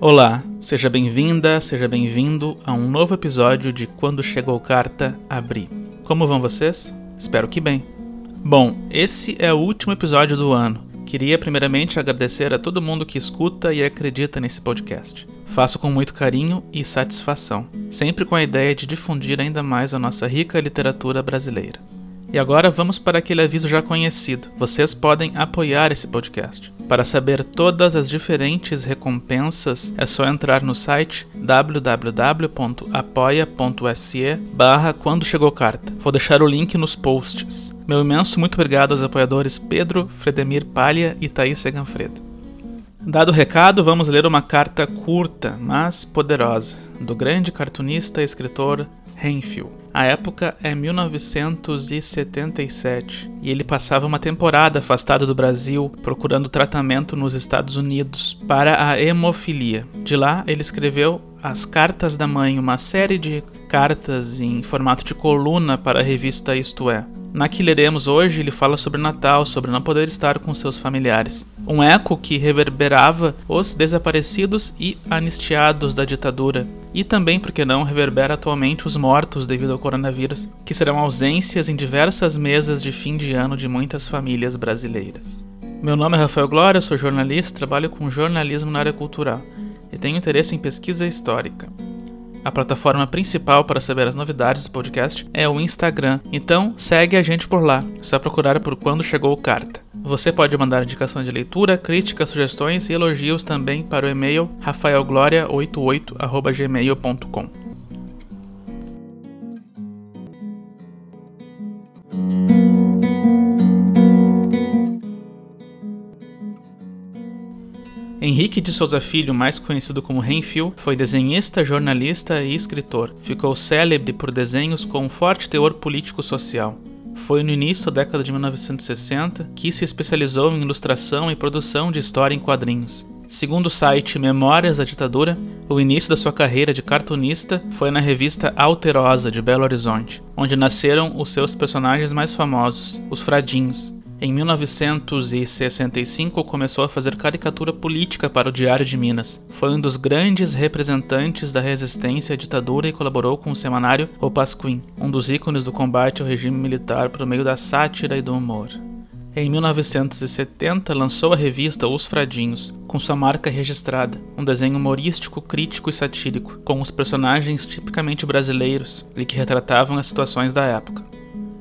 Olá, seja bem-vinda, seja bem-vindo a um novo episódio de Quando Chegou Carta, Abri. Como vão vocês? Espero que bem. Bom, esse é o último episódio do ano. Queria primeiramente agradecer a todo mundo que escuta e acredita nesse podcast. Faço com muito carinho e satisfação, sempre com a ideia de difundir ainda mais a nossa rica literatura brasileira. E agora vamos para aquele aviso já conhecido. Vocês podem apoiar esse podcast. Para saber todas as diferentes recompensas, é só entrar no site www.apoia.se barra quando chegou carta. Vou deixar o link nos posts. Meu imenso muito obrigado aos apoiadores Pedro, Fredemir Palha e Thaís Seganfredo. Dado o recado, vamos ler uma carta curta, mas poderosa, do grande cartunista e escritor Renfield. A época é 1977 e ele passava uma temporada afastado do Brasil procurando tratamento nos Estados Unidos para a hemofilia. De lá, ele escreveu As Cartas da Mãe, uma série de cartas em formato de coluna para a revista Isto É. Na que leremos hoje, ele fala sobre Natal, sobre não poder estar com seus familiares. Um eco que reverberava os desaparecidos e anistiados da ditadura. E também, porque não, reverbera atualmente os mortos devido ao coronavírus, que serão ausências em diversas mesas de fim de ano de muitas famílias brasileiras. Meu nome é Rafael Glória, sou jornalista, trabalho com jornalismo na área cultural e tenho interesse em pesquisa histórica. A plataforma principal para saber as novidades do podcast é o Instagram, então segue a gente por lá, só procurar por quando chegou carta. Você pode mandar indicações de leitura, críticas, sugestões e elogios também para o e-mail rafaelgloria88@gmail.com. Henrique de Souza Filho, mais conhecido como Renfil, foi desenhista, jornalista e escritor. Ficou célebre por desenhos com um forte teor político-social. Foi no início da década de 1960 que se especializou em ilustração e produção de história em quadrinhos. Segundo o site Memórias da Ditadura, o início da sua carreira de cartunista foi na revista Alterosa de Belo Horizonte, onde nasceram os seus personagens mais famosos, os Fradinhos, em 1965 começou a fazer caricatura política para o Diário de Minas. Foi um dos grandes representantes da resistência à ditadura e colaborou com o semanário O Pasquim, um dos ícones do combate ao regime militar por meio da sátira e do humor. Em 1970 lançou a revista Os Fradinhos, com sua marca registrada, um desenho humorístico, crítico e satírico, com os personagens tipicamente brasileiros e que retratavam as situações da época.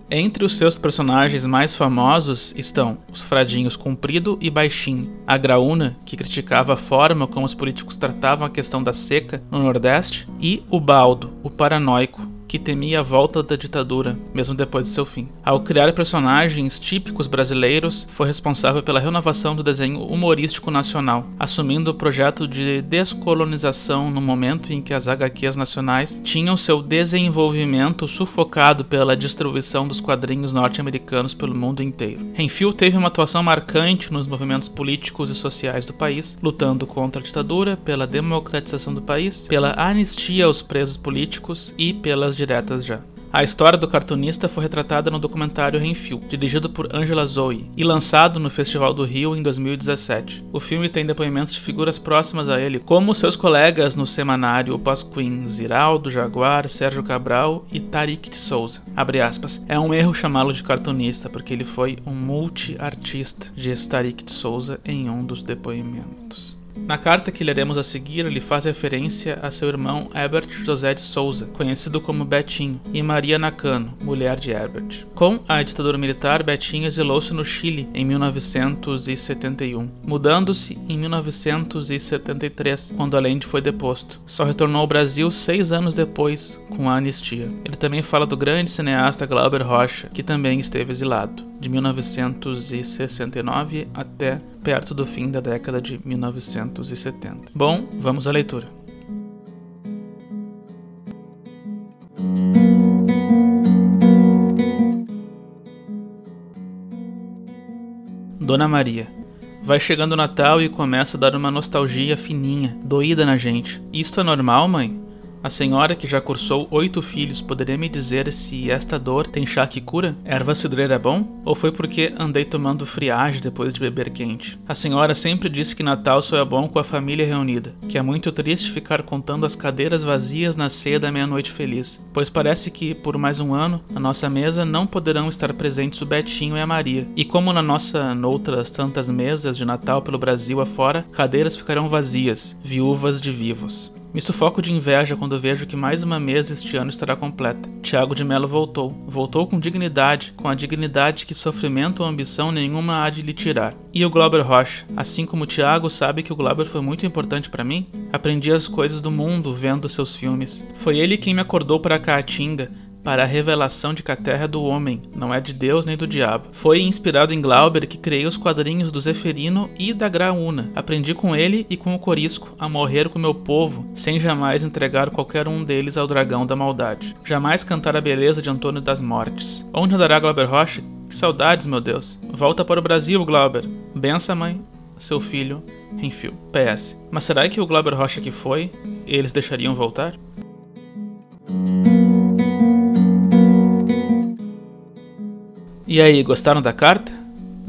Entre os seus personagens mais famosos estão os Fradinhos Comprido e Baixinho, a Graúna, que criticava a forma como os políticos tratavam a questão da seca no Nordeste, e o Baldo, o paranoico, que temia a volta da ditadura, mesmo depois de seu fim. Ao criar personagens típicos brasileiros, foi responsável pela renovação do desenho humorístico nacional, assumindo o projeto de descolonização no momento em que as HQs nacionais tinham seu desenvolvimento sufocado pela distribuição dos quadrinhos norte-americanos pelo mundo inteiro. Renfield teve uma atuação marcante nos movimentos políticos e sociais do país, lutando contra a ditadura, pela democratização do país, pela anistia aos presos políticos e pelas diretas já. A história do cartunista foi retratada no documentário Renfield, dirigido por Angela Zoe e lançado no Festival do Rio em 2017. O filme tem depoimentos de figuras próximas a ele, como seus colegas no semanário Pasquim, Ziraldo, Jaguar, Sérgio Cabral e Tarik de Souza. É um erro chamá-lo de cartunista, porque ele foi um multi-artista, diz Tarik de Souza em um dos depoimentos. Na carta que leremos a seguir, ele faz referência a seu irmão Herbert José de Souza, conhecido como Betinho, e Maria Nakano, mulher de Herbert. Com a ditadura militar, Betinho exilou-se no Chile em 1971, mudando-se em 1973, quando Allende foi deposto. Só retornou ao Brasil seis anos depois, com a anistia. Ele também fala do grande cineasta Glauber Rocha, que também esteve exilado de 1969 até perto do fim da década de 1970. Bom, vamos à leitura. Dona Maria. Vai chegando o Natal e começa a dar uma nostalgia fininha, doída na gente. Isto é normal, mãe? A senhora, que já cursou oito filhos, poderia me dizer se esta dor tem chá que cura? Erva cidreira é bom? Ou foi porque andei tomando friagem depois de beber quente? A senhora sempre disse que Natal só é bom com a família reunida, que é muito triste ficar contando as cadeiras vazias na ceia da meia-noite feliz, pois parece que, por mais um ano, na nossa mesa não poderão estar presentes o Betinho e a Maria. E como na nossa noutras tantas mesas de Natal pelo Brasil afora, cadeiras ficarão vazias, viúvas de vivos. Me sufoco de inveja quando vejo que mais uma mesa este ano estará completa. Tiago de Melo voltou. Voltou com dignidade, com a dignidade que sofrimento ou ambição nenhuma há de lhe tirar. E o Glauber Rocha, assim como Tiago sabe que o Glauber foi muito importante para mim, aprendi as coisas do mundo vendo seus filmes. Foi ele quem me acordou para a Caatinga, para a revelação de que a terra é do homem, não é de Deus nem do diabo. Foi inspirado em Glauber que criei os quadrinhos do Zeferino e da Graúna. Aprendi com ele e com o Corisco a morrer com meu povo, sem jamais entregar qualquer um deles ao dragão da maldade. Jamais cantar a beleza de Antônio das Mortes. Onde andará Glauber Rocha? Que saudades, meu Deus. Volta para o Brasil, Glauber. Bença, mãe. Seu filho, Renfil. PS. Mas será que o Glauber Rocha que foi, eles deixariam voltar? E aí, gostaram da carta?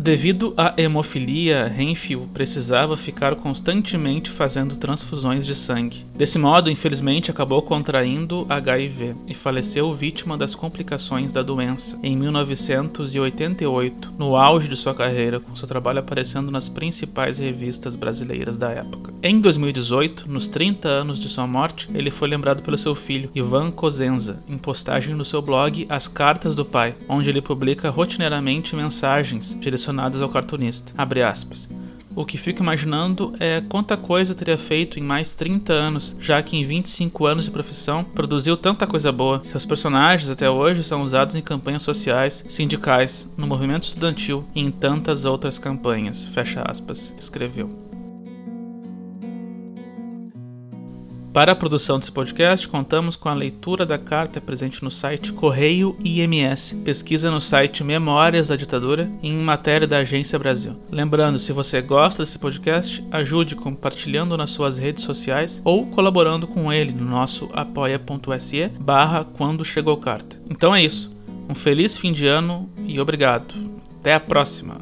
Devido à hemofilia, Renfield precisava ficar constantemente fazendo transfusões de sangue. Desse modo, infelizmente, acabou contraindo HIV e faleceu vítima das complicações da doença em 1988, no auge de sua carreira, com seu trabalho aparecendo nas principais revistas brasileiras da época. Em 2018, nos 30 anos de sua morte, ele foi lembrado pelo seu filho, Ivan Cosenza, em postagem no seu blog As Cartas do Pai, onde ele publica rotineiramente mensagens direcionadas relacionadas ao cartunista. O que fico imaginando é quanta coisa teria feito em mais 30 anos, já que em 25 anos de profissão produziu tanta coisa boa. Seus personagens até hoje são usados em campanhas sociais, sindicais, no movimento estudantil e em tantas outras campanhas. Fecha aspas, escreveu. Para a produção desse podcast, contamos com a leitura da carta presente no site Correio IMS. Pesquisa no site Memórias da Ditadura em matéria da Agência Brasil. Lembrando, se você gosta desse podcast, ajude compartilhando nas suas redes sociais ou colaborando com ele no nosso apoia.se barra quando chegou carta. Então é isso. Um feliz fim de ano e obrigado. Até a próxima!